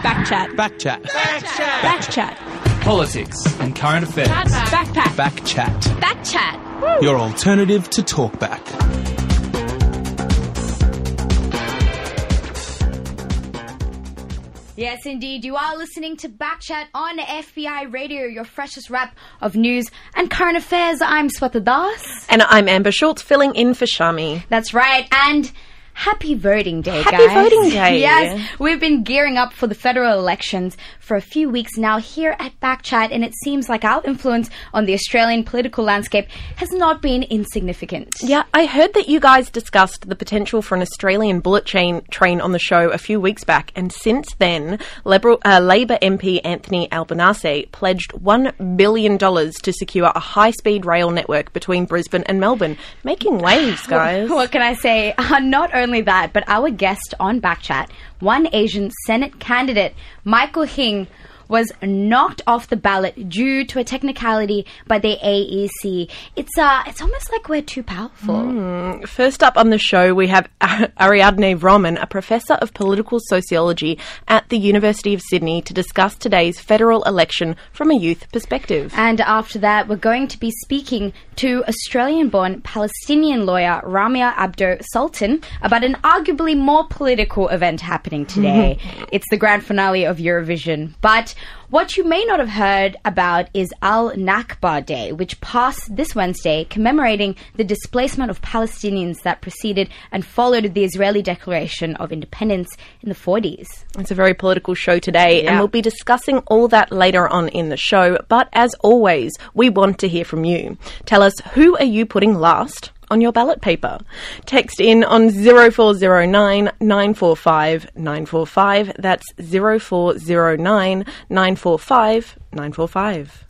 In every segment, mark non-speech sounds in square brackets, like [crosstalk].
Backchat. Backchat. Backchat. Politics and current affairs. Backpack. Backchat. Backchat. Your alternative to talkback. Yes, indeed. You are listening to Backchat on FBI Radio, your freshest wrap of news and current affairs. I'm Swetha Das. And I'm Amber Schultz, filling in for Shami. That's right. And happy voting day, Happy guys. voting [laughs] day. yes, we've been gearing up for the federal elections for a few weeks now here at Backchat, and it seems like our influence on the Australian political landscape has not been insignificant. Yeah, I heard that you guys discussed the potential for an Australian bullet chain train on the show a few weeks back, and since then, Liberal, uh, Labor MP Anthony Albanese pledged $1 billion to secure a high speed rail network between Brisbane and Melbourne. Making waves, [laughs] guys. What can I say? Uh, not only that, but our guest on Backchat, one Asian Senate candidate, Michael Hing, was knocked off the ballot due to a technicality by the AEC. It's uh, it's almost like we're too powerful. First up on the show, we have [laughs] Ariadne Vromen, a professor of political sociology at the University of Sydney, to discuss today's federal election from a youth perspective. And after that, we're going to be speaking to Australian-born Palestinian lawyer Ramia Abdo Sultan about an arguably more political event happening today. [laughs] it's the grand finale of Eurovision, but what you may not have heard about is Al Nakba Day, which passed this Wednesday, commemorating the displacement of Palestinians that preceded and followed the Israeli Declaration of Independence in the 40s. It's a very political show today, Yeah. and we'll be discussing all that later on in the show. But as always, we want to hear from you. Tell us who are you putting last? On your ballot paper. Text in on 0409 945 945. That's 0409 945 945.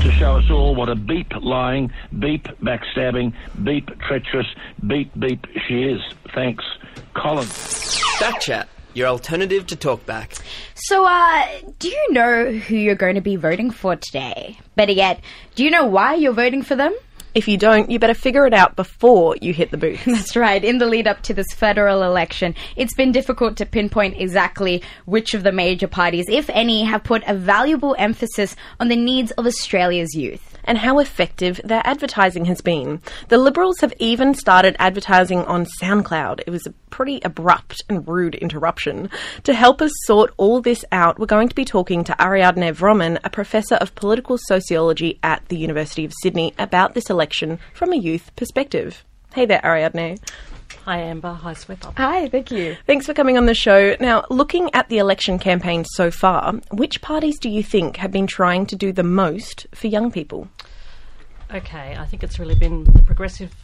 to show us all what a beep lying, beep backstabbing, beep treacherous, beep beep she is. Thanks, Colin. Backchat, your alternative to talkback. So, uh, do you know who you're going to be voting for today? Better yet, do you know why you're voting for them? If you don't, you better figure it out before you hit the booth. [laughs] That's right. In the lead up to this federal election, it's been difficult to pinpoint exactly which of the major parties, if any, have put a valuable emphasis on the needs of Australia's youth. and how effective their advertising has been. The Liberals have even started advertising on SoundCloud. It was a pretty abrupt and rude interruption. To help us sort all this out, we're going to be talking to Ariadne Vromen, a professor of political sociology at the University of Sydney, about this election from a youth perspective. Hey there, Ariadne. Hi Amber, hi Swetha. Hi, thank you. Thanks for coming on the show. Now, looking at the election campaign so far, which parties do you think have been trying to do the most for young people? Okay, I think it's really been the progressive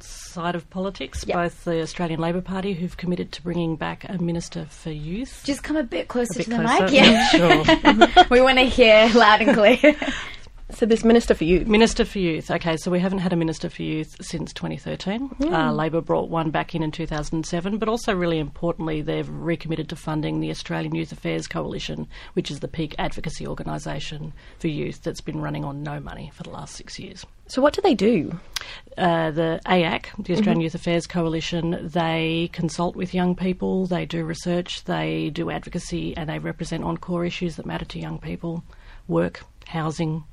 side of politics, Yep. both the Australian Labor Party, who've committed to bringing back a Minister for Youth. Just come a bit closer a bit to the closer. mic. Yeah. sure. [laughs] we want to hear loud and clear. [laughs] So, this Minister for Youth. Minister for Youth. Okay, so we haven't had a Minister for Youth since 2013. Hmm. Uh, Labor brought one back in in 2007, but also really importantly, they've recommitted to funding the Australian Youth Affairs Coalition, which is the peak advocacy organisation for youth that's been running on no money for the last six years. So, what do they do? uh, the AAC, the Australian Mm-hmm. Youth Affairs Coalition, they consult with young people, they do research, they do advocacy, and they represent on core issues that matter to young people work, housing,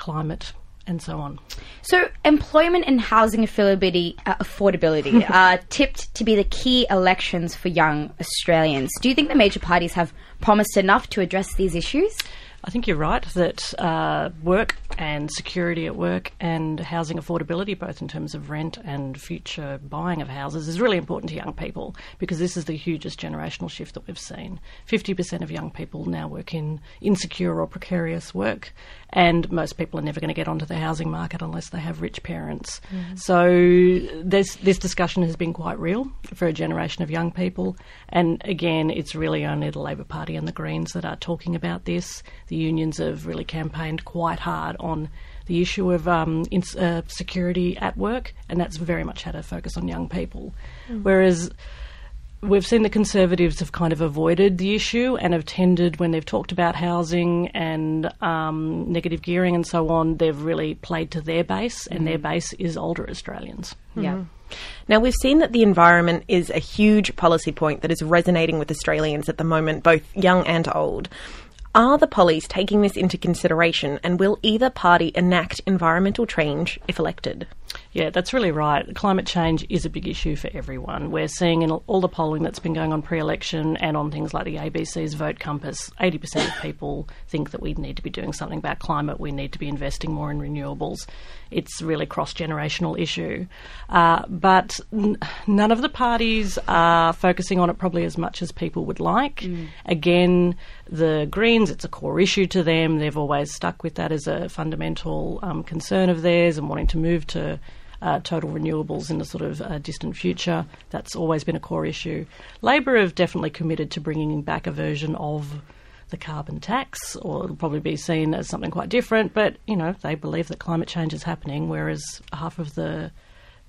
climate, and so on. So, employment and housing affordability, uh, affordability [laughs] are tipped to be the key elections for young Australians. Do you think the major parties have promised enough to address these issues? I think you're right that uh, work and security at work and housing affordability, both in terms of rent and future buying of houses, is really important to young people because this is the hugest generational shift that we've seen. 50% of young people now work in insecure or precarious work, and most people are never going to get onto the housing market unless they have rich parents. So this, this discussion has been quite real for a generation of young people, and again, it's really only the Labor Party and the Greens that are talking about this. The unions have really campaigned quite hard on the issue of um, ins- uh, security at work, and that's very much had a focus on young people. Whereas we've seen the Conservatives have kind of avoided the issue and have tended, when they've talked about housing and um, negative gearing and so on, they've really played to their base, and their base is older Australians. Yeah. Now, we've seen that the environment is a huge policy point that is resonating with Australians at the moment, both young and old. Are the pollies taking this into consideration, and will either party enact environmental change if elected? Yeah, that's really right. Climate change is a big issue for everyone. We're seeing in all the polling that's been going on pre election and on things like the ABC's Vote Compass, 80% of people think that we need to be doing something about climate. We need to be investing more in renewables. It's really cross generational issue. Uh, but n- none of the parties are focusing on it probably as much as people would like. Again, the Greens, it's a core issue to them. They've always stuck with that as a fundamental um, concern of theirs and wanting to move to uh, total renewables in the sort of uh, distant future. That's always been a core issue. Labor have definitely committed to bringing back a version of the carbon tax, or it'll probably be seen as something quite different. But you know, they believe that climate change is happening, whereas half of the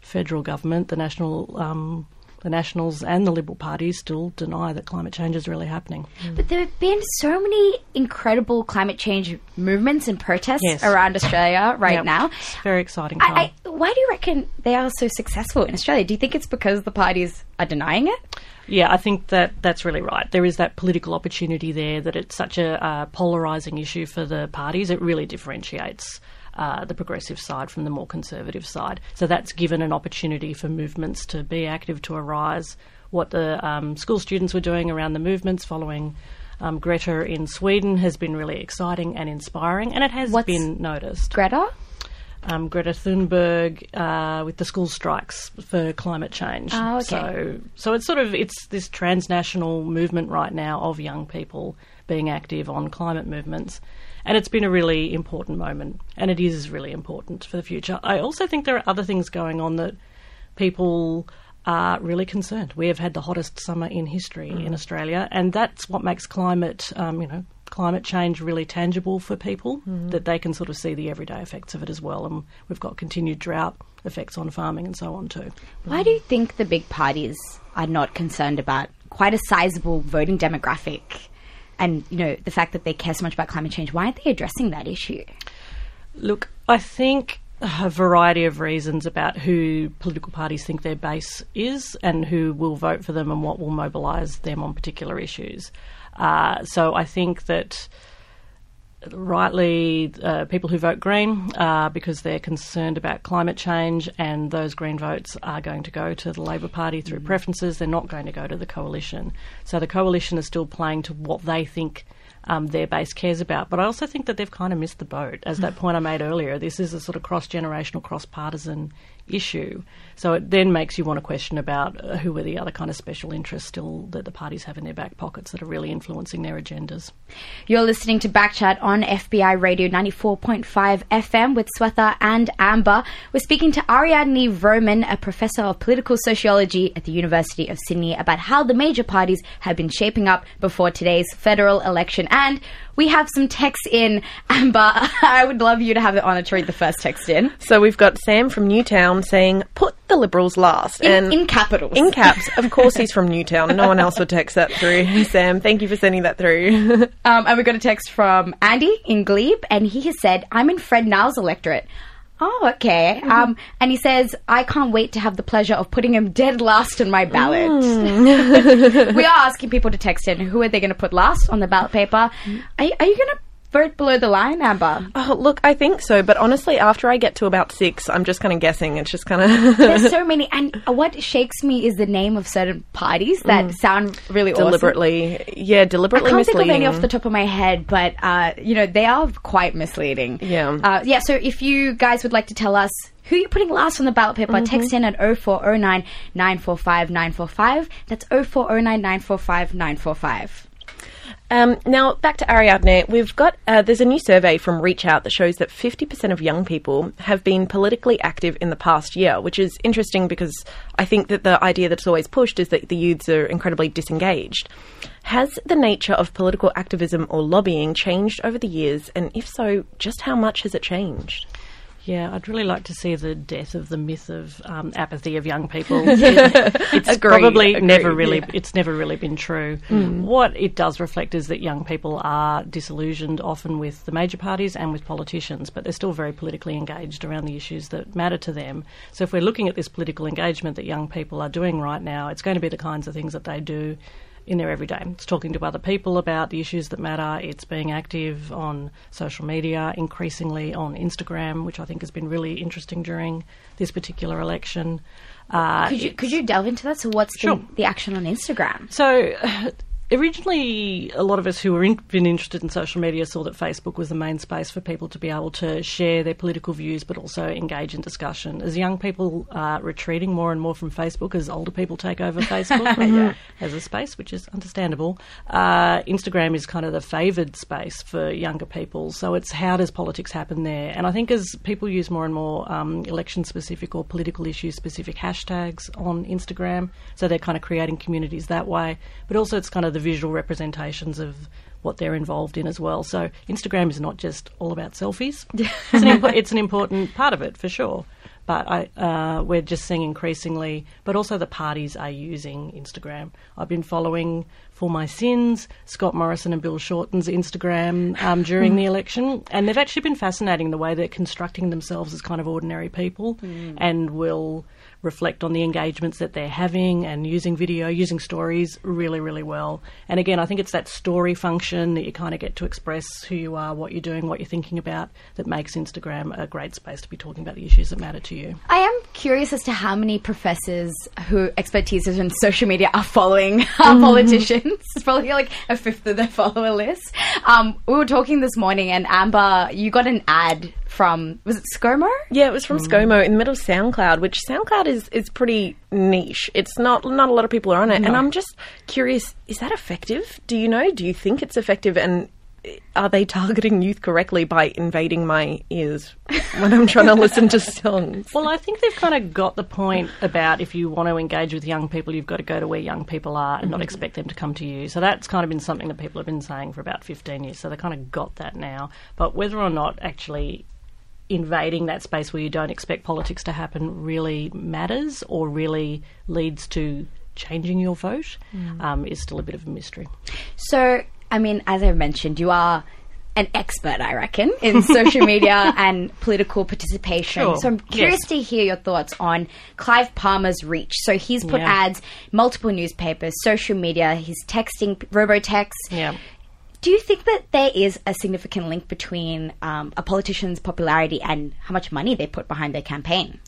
federal government, the national. Um, the Nationals and the Liberal parties still deny that climate change is really happening. But there have been so many incredible climate change movements and protests Yes. around Australia right Yep. now. It's very exciting. I, I, why do you reckon they are so successful in Australia? Do you think it's because the parties are denying it? Yeah, I think that that's really right. There is that political opportunity there that it's such a uh, polarising issue for the parties. It really differentiates uh, the progressive side from the more conservative side. So that's given an opportunity for movements to be active, to arise. What the um, school students were doing around the movements following um, Greta in Sweden has been really exciting and inspiring, and it has What's- been noticed Greta? um, Greta Thunberg uh, with the school strikes for climate change. Oh, okay. So, so it's sort of it's this transnational movement right now of young people being active on climate movements, and it's been a really important moment, and it is really important for the future. I also think there are other things going on that people are really concerned. We have had the hottest summer in history in Australia, and that's what makes climate, um, you know, climate change really tangible for people. That they can sort of see the everyday effects of it as well, and we've got continued drought effects on farming and so on too. Why do you think the big parties are not concerned about quite a sizable voting demographic? And, you know, the fact that they care so much about climate change, why aren't they addressing that issue? Look, I think a variety of reasons about who political parties think their base is and who will vote for them and what will mobilise them on particular issues. Uh, so I think that rightly uh, people who vote Green uh, because they're concerned about climate change and those Green votes are going to go to the Labor Party through preferences. They're not going to go to the coalition. So the coalition is still playing to what they think um, their base cares about. But I also think that they've kind of missed the boat. As that point I made earlier, this is a sort of cross generational, cross partisan issue. So it then makes you want to question about uh, who are the other kind of special interests still that the parties have in their back pockets that are really influencing their agendas. You're listening to Backchat on FBI Radio 94.5 FM with Swetha and Amber. We're speaking to Ariadne Vromen, a professor of political sociology at the University of Sydney, about how the major parties have been shaping up before today's federal election. And we have some texts in. Amber, [laughs] I would love you to have the honour to read the first text in. So we've got Sam from Newtown saying, "Put the Liberals last," In, and in capitals. in caps. Of [laughs] course, he's from Newtown. No one else would text that through. [laughs] Sam, thank you for sending that through. Um, and we've got a text from Andy in Glebe, and he has said, I'm in Fred Nile's electorate. Oh, okay. Mm-hmm. Um, and he says, I can't wait to have the pleasure of putting him dead last in my ballot. Mm. [laughs] we are asking people to text in. Who are they going to put last on the ballot paper? Are, are you going to vote below the line, Amber? oh, look, I think so, but honestly, after I get to about six, I'm just kind of guessing. It's just kind of [laughs] There's so [laughs] many. And what shakes me is the name of certain parties that sound really awesome. Mm. deliberately, yeah, I deliberately can't think of any off the top of my head, but uh, you know they are quite misleading. Yeah. uh, yeah. So if you guys would like to tell us who you're putting last on the ballot paper, text in at 0409 945 945. That's 0409 945 945. Um, now, back to Ariadne. We've got uh, there's a new survey from Reach Out that shows that 50% of young people have been politically active in the past year, which is interesting because I think that the idea that's always pushed is that the youths are incredibly disengaged. Has the nature of political activism or lobbying changed over the years, and if so, just how much has it changed? Yeah, I'd really like to see the death of the myth of um, apathy of young people. [laughs] It- it's Agreed, probably agreed, never really yeah. it's never really been true. What it does reflect is that young people are disillusioned often with the major parties and with politicians, but they're still very politically engaged around the issues that matter to them. So if we're looking at this political engagement that young people are doing right now, it's going to be the kinds of things that they do in their everyday. It's talking to other people about the issues that matter. It's being active on social media, increasingly on Instagram, which I think has been really interesting during this particular election. Uh, Could you could you delve into that? So what's Sure. the, the action on Instagram? so, originally, a lot of us who were in, been interested in social media saw that Facebook was the main space for people to be able to share their political views, but also engage in discussion. As young people are retreating more and more from Facebook, as older people take over [laughs] Facebook as a space, which is understandable, uh, Instagram is kind of the favoured space for younger people. So it's how does politics happen there? And I think as people use more and more um, election-specific or political issue-specific hashtags on Instagram, so they're kind of creating communities that way. But also, it's kind of the visual representations of what they're involved in as well. So Instagram is not just all about selfies. [laughs] it's, an it's an important part of it for sure. But I, uh, we're just seeing increasingly, but also the parties are using Instagram. I've been following For My Sins, Scott Morrison and Bill Shorten's Instagram um, during the [laughs] election, and they've actually been fascinating the way they're constructing themselves as kind of ordinary people and will reflect on the engagements that they're having and using video, using stories really, really well. And again, I think it's that story function that you kind of get to express who you are, what you're doing, what you're thinking about that makes Instagram a great space to be talking about the issues that matter to you. I am curious as to how many professors who expertise is in social media are following [laughs] our politicians. It's probably like a fifth of their follower list. Um, we were talking this morning, and Amber, you got an ad from was it ScoMo? Yeah, it was from ScoMo in the middle of SoundCloud, which SoundCloud is, is pretty niche. It's not not a lot of people are on it, and I'm just curious: is that effective? Do you know? Do you think it's effective? And are they targeting youth correctly by invading my ears when I'm trying to listen to [laughs] songs? Well, I think they've kind of got the point about if you want to engage with young people, you've got to go to where young people are and not mm-hmm. expect them to come to you. So that's kind of been something that people have been saying for about 15 years. So they kind of got that now. But whether or not actually invading that space where you don't expect politics to happen really matters or really leads to changing your vote um, is still a bit of a mystery. So, I mean, as I mentioned, you are an expert, I reckon, in social media [laughs] and political participation. Sure. So I'm curious Yes. to hear your thoughts on Clive Palmer's reach. So he's put Yeah. ads, multiple newspapers, social media, he's texting, robotext. Yeah. Do you think that there is a significant link between um, a politician's popularity and how much money they put behind their campaign?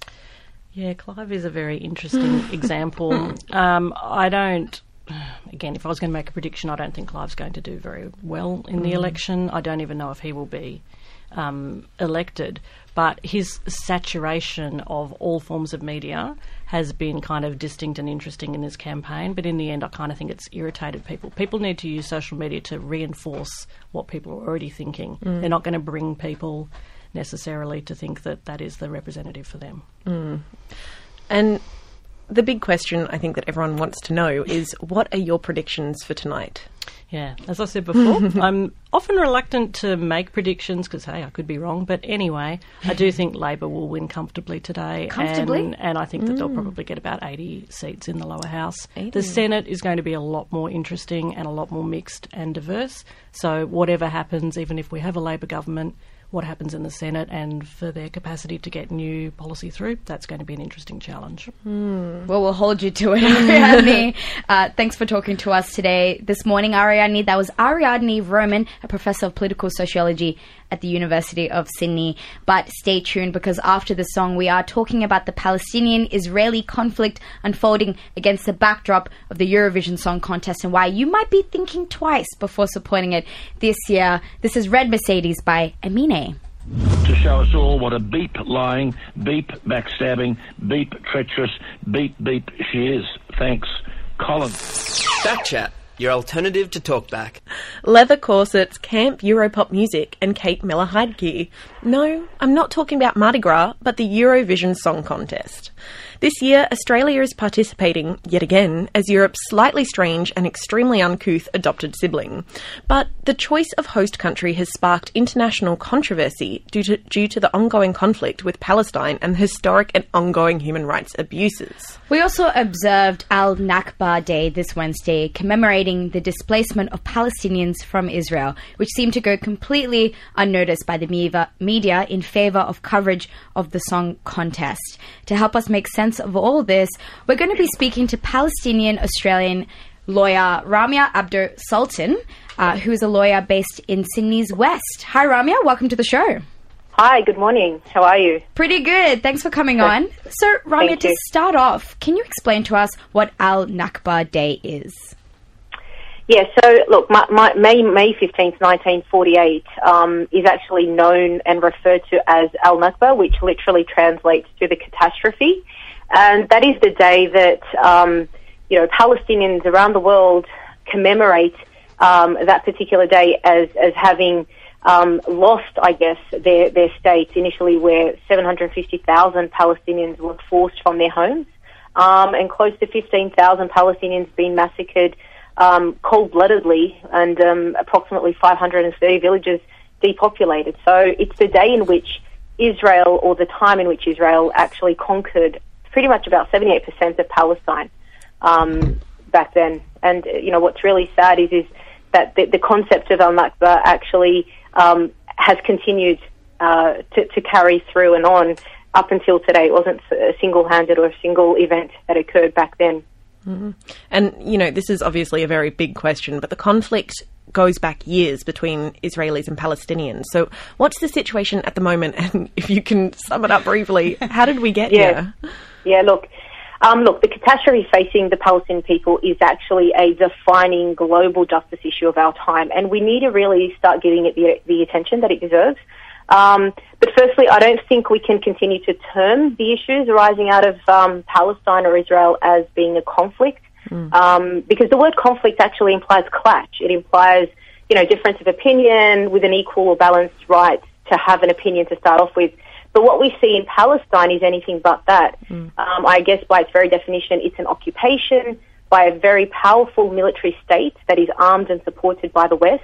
Yeah, Clive is a very interesting [laughs] example. Um, I don't. Again, if I was going to make a prediction, I don't think Clive's going to do very well in the election. I don't even know if he will be um, elected. But his saturation of all forms of media has been kind of distinct and interesting in this campaign. But in the end, I kind of think it's irritated people. People need to use social media to reinforce what people are already thinking. Mm. They're not going to bring people necessarily to think that that is the representative for them. Mm. And the big question I think that everyone wants to know is what are your predictions for tonight? Yeah, as I said before, [laughs] I'm often reluctant to make predictions because, hey, I could be wrong. But anyway, I do think [laughs] Labor will win comfortably today. Comfortably? And, and I think that they'll mm. probably get about 80 seats in the lower house. The Senate is going to be a lot more interesting and a lot more mixed and diverse. So, whatever happens, even if we have a Labor government, what happens in the Senate and for their capacity to get new policy through, that's going to be an interesting challenge. Well, we'll hold you to it, [laughs] Ariadne. uh, thanks for talking to us today. This morning, Ariadne, that was Ariadne Vromen, a professor of political sociology at the University of Sydney. But stay tuned because after the song, we are talking about the Palestinian Israeli conflict unfolding against the backdrop of the Eurovision Song Contest and why you might be thinking twice before supporting it this year. This is Red Mercedes by Amine. to show us all what a beep lying, beep backstabbing, beep treacherous, beep beep she is. Thanks, Colin. Backchat, your alternative to talkback. Leather corsets, camp Europop music, and Kate Miller Heidke. No, I'm not talking about Mardi Gras, but the Eurovision Song Contest. This year, Australia is participating, yet again, as Europe's slightly strange and extremely uncouth adopted sibling. But the choice of host country has sparked international controversy due to, due to the ongoing conflict with Palestine and the historic and ongoing human rights abuses. We also observed Al Nakba Day this Wednesday, commemorating the displacement of Palestinians from Israel, which seemed to go completely unnoticed by the media in favor of coverage of the song contest. To help us make sense of all this, we're going to be speaking to Palestinian Australian lawyer Ramia Abdo Sultan, uh, who is a lawyer based in Sydney's West. Hi, Ramia. Welcome to the show. Hi, good morning. How are you? Pretty good. Thanks for coming on. So, Ramia, to start off, can you explain to us what Al Nakba Day is? Yeah, so look, my, my, May, May 15th, 1948, um, is actually known and referred to as Al Nakba, which literally translates to the catastrophe. And that is the day that, um, you know, Palestinians around the world commemorate um, that particular day as, as having um, lost, I guess, their, their states initially where 750,000 Palestinians were forced from their homes um, and close to 15,000 Palestinians being massacred um, cold-bloodedly and um, approximately 530 villages depopulated. So it's the day in which Israel, or the time in which Israel actually conquered pretty much about 78% of Palestine um, back then. And uh, you know what's really sad is is that the, the concept of Al Nakba actually um, has continued uh, to, to carry through and on up until today. It wasn't a single-handed or a single event that occurred back then. And, you know, this is obviously a very big question, but the conflict goes back years between Israelis and Palestinians. So, what's the situation at the moment? [laughs] And if you can sum it up briefly, how did we get Yeah. here? Yeah, look, um, look, the catastrophe facing the Palestinian people is actually a defining global justice issue of our time, and we need to really start giving it the, the attention that it deserves. Um, but firstly, I don't think we can continue to term the issues arising out of um, Palestine or Israel as being a conflict, um, because the word conflict actually implies clash. It implies, you know, difference of opinion with an equal or balanced right to have an opinion to start off with. But what we see in Palestine is anything but that. Um, I guess by its very definition, it's an occupation by a very powerful military state that is armed and supported by the West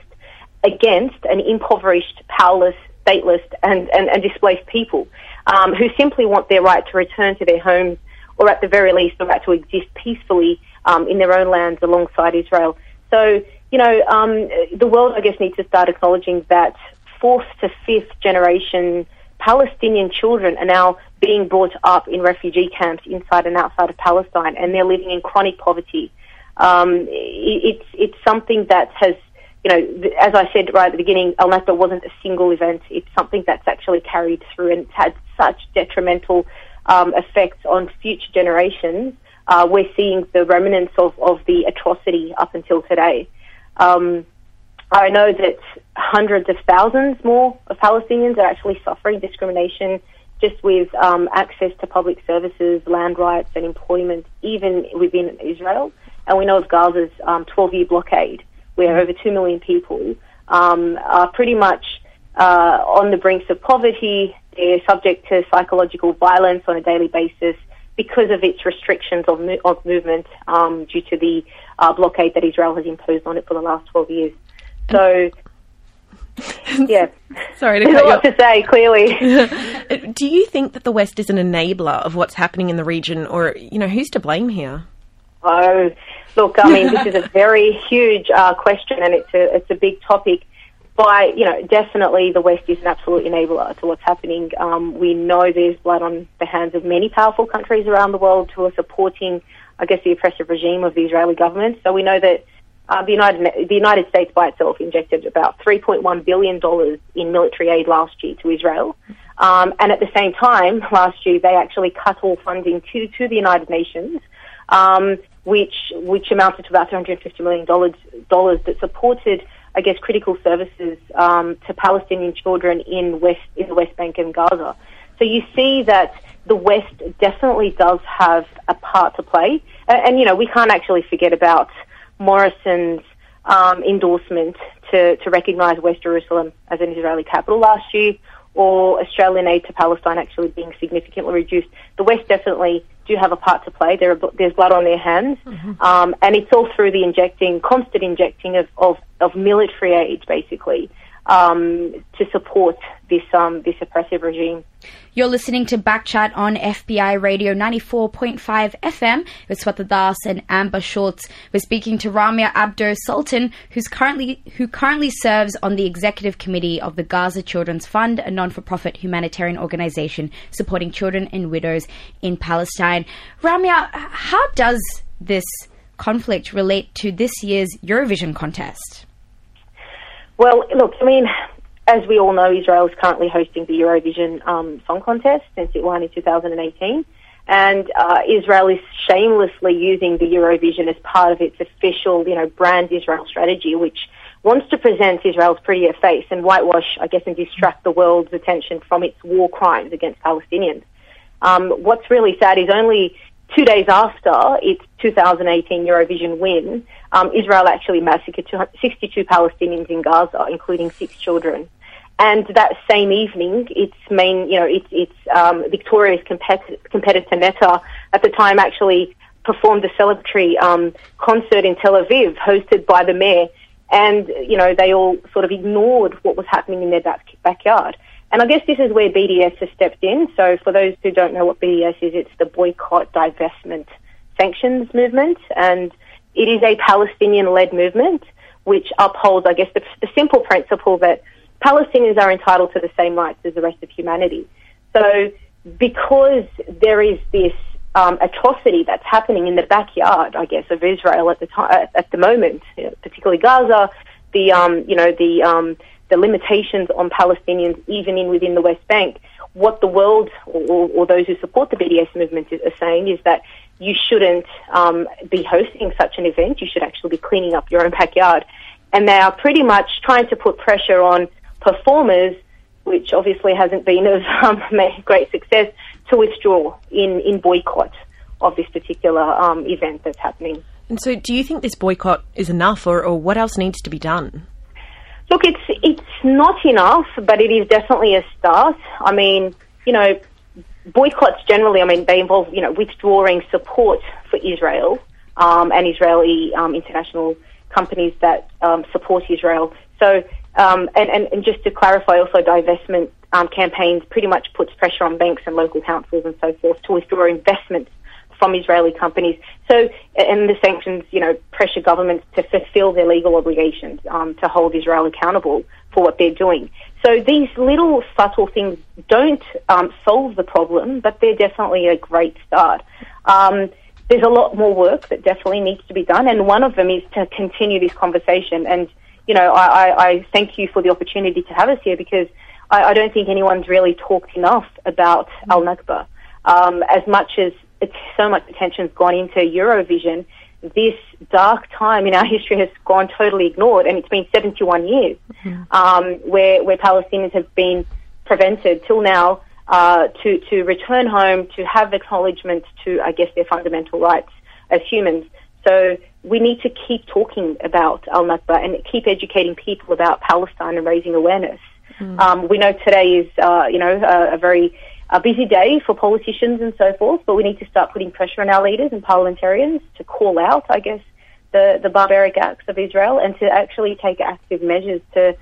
against an impoverished, powerless, stateless, and, and, and displaced people um, who simply want their right to return to their homes or at the very least the right to exist peacefully um, in their own lands alongside Israel. So, you know, um, the world, I guess, needs to start acknowledging that fourth to fifth generation Palestinian children are now being brought up in refugee camps inside and outside of Palestine, and they're living in chronic poverty. Um, it, it's it's something that has, you know, as I said right at the beginning, Al Nakba wasn't a single event. It's something that's actually carried through and it's had such detrimental um, effects on future generations. Uh, we're seeing the remnants of, of the atrocity up until today. Um, I know that hundreds of thousands more of Palestinians are actually suffering discrimination just with um, access to public services, land rights, and employment, even within Israel. And we know of Gaza's um, 12 year blockade, where over 2 million people um, are pretty much uh, on the brinks of poverty. They're subject to psychological violence on a daily basis because of its restrictions of, mo- of movement um, due to the uh, blockade that Israel has imposed on it for the last 12 years. So, [laughs] yeah, Sorry to there's a lot to say, clearly. [laughs] Do you think that the West is an enabler of what's happening in the region, or, you know, who's to blame here? Oh, look, I mean, this is a [laughs] very huge uh, question, and it's a it's a big topic. By you know, definitely the West is an absolute enabler to what's happening. Um, we know there's blood on the hands of many powerful countries around the world who are supporting, I guess, the oppressive regime of the Israeli government. So we know that uh, the United the United States by itself injected about 3.1 billion dollars in military aid last year to Israel, um, and at the same time, last year they actually cut all funding to to the United Nations um, which which amounted to about 350 million dollars dollars that supported, I guess, critical services um, to Palestinian children in West in the West Bank and Gaza. So you see that the West definitely does have a part to play, and, and you know we can't actually forget about Morrison's um, endorsement to to recognise West Jerusalem as an Israeli capital last year, or Australian aid to Palestine actually being significantly reduced. The West definitely do have a part to play. There are, there's blood on their hands, um, and it's all through the injecting, constant injecting of, of, of military aid, basically, um, to support this um, this oppressive regime. You're listening to Backchat on FBI Radio 94.5 FM with Swetha Das and Amber Schultz. We're speaking to Ramia Abdo Sultan, who's currently who currently serves on the executive committee of the Gaza Children's Fund, a non-for-profit humanitarian organization supporting children and widows in Palestine. Ramia, how does this conflict relate to this year's Eurovision contest? Well, look, I mean, as we all know, Israel is currently hosting the Eurovision um, Song Contest since it won in 2018. And uh, Israel is shamelessly using the Eurovision as part of its official, you know, brand Israel strategy, which wants to present Israel's prettier face and whitewash, I guess, and distract the world's attention from its war crimes against Palestinians. Um, what's really sad is only two days after its 2018 Eurovision win, um, Israel actually massacred 62 Palestinians in Gaza, including six children. And that same evening, its main, you know, its, its um, victorious compet- competitor Netta at the time actually performed a celebratory um, concert in Tel Aviv, hosted by the mayor. And you know, they all sort of ignored what was happening in their back- backyard. And I guess this is where BDS has stepped in. So for those who don't know what BDS is, it's the Boycott, Divestment, Sanctions movement, and it is a Palestinian-led movement which upholds, I guess, the, the simple principle that Palestinians are entitled to the same rights as the rest of humanity. So, because there is this um, atrocity that's happening in the backyard, I guess, of Israel at the time, at the moment, you know, particularly Gaza, the um, you know the um, the limitations on Palestinians, even in within the West Bank. What the world or, or those who support the BDS movement are saying is that you shouldn't um, be hosting such an event. You should actually be cleaning up your own backyard. And they are pretty much trying to put pressure on performers, which obviously hasn't been of [laughs] um, great success, to withdraw in, in boycott of this particular um, event that's happening. And so, do you think this boycott is enough, or, or what else needs to be done? Look, it's it's not enough, but it is definitely a start. I mean, you know, boycotts generally, I mean, they involve you know withdrawing support for Israel um, and Israeli um, international companies that um, support Israel. So, um, and, and, and, just to clarify, also divestment um, campaigns pretty much puts pressure on banks and local councils and so forth to withdraw investments from Israeli companies. So, and the sanctions, you know, pressure governments to fulfill their legal obligations um, to hold Israel accountable for what they're doing. So these little subtle things don't um, solve the problem, but they're definitely a great start. Um, there's a lot more work that definitely needs to be done, and one of them is to continue this conversation. And you know, I, I, I thank you for the opportunity to have us here because I, I don't think anyone's really talked enough about Al Nakba. Um, as much as so much attention's gone into Eurovision, this dark time in our [laughs] history has gone totally ignored, and it's been 71 years mm-hmm. um, where where Palestinians have been prevented till now uh, to to return home, to have acknowledgement to, I guess, their fundamental rights as humans. So we need to keep talking about Al Nakba and keep educating people about Palestine and raising awareness. Mm. Um, we know today is, uh, you know, a, a very a busy day for politicians and so forth, but we need to start putting pressure on our leaders and parliamentarians to call out, I guess, the, the barbaric acts of Israel and to actually take active measures to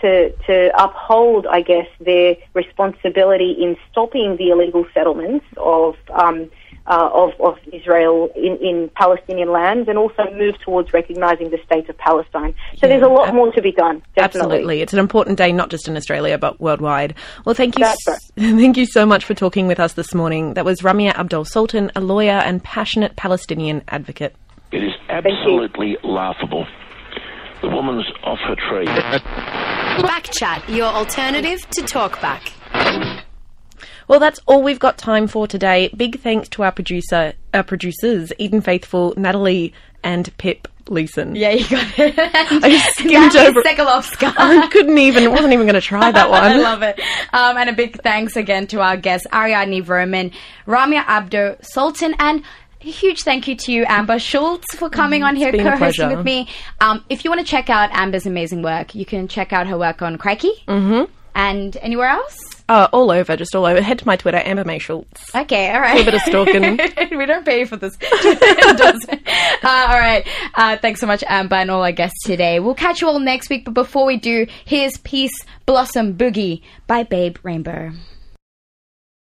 to to uphold, I guess, their responsibility in stopping the illegal settlements of um, uh, of, of Israel in, in Palestinian lands and also move towards recognising the state of Palestine. So yeah, there's a lot ab- more to be done. Definitely. Absolutely, it's an important day not just in Australia but worldwide. Well, thank you, right. [laughs] thank you so much for talking with us this morning. That was Ramia Abdo Sultan, a lawyer and passionate Palestinian advocate. It is absolutely laughable. The woman's off her tree. Backchat, your alternative to talkback. Well, that's all we've got time for today. Big thanks to our producer, our producers, Eden Faithful, Natalie, and Pip Leeson. Yeah, you got it. I just [laughs] skimmed over. Sekalovska. [laughs] I couldn't even. wasn't even going to try that [laughs] one. I love it. Um, and a big thanks again to our guests Ariadne Vromen, Ramia Abdo Sultan, and a huge thank you to you, Amber Schultz, for coming mm, on here, co-hosting with me. Um, if you want to check out Amber's amazing work, you can check out her work on Crikey. Mm-hmm And anywhere else? Uh, all over, just all over. Head to my Twitter, Amber May Schultz. Okay, all right. A bit of stalking. [laughs] we don't pay you for this. [laughs] uh, all right. Uh, thanks so much, Amber, and all our guests today. We'll catch you all next week, but before we do, here's Peace Blossom Boogie by Babe Rainbow.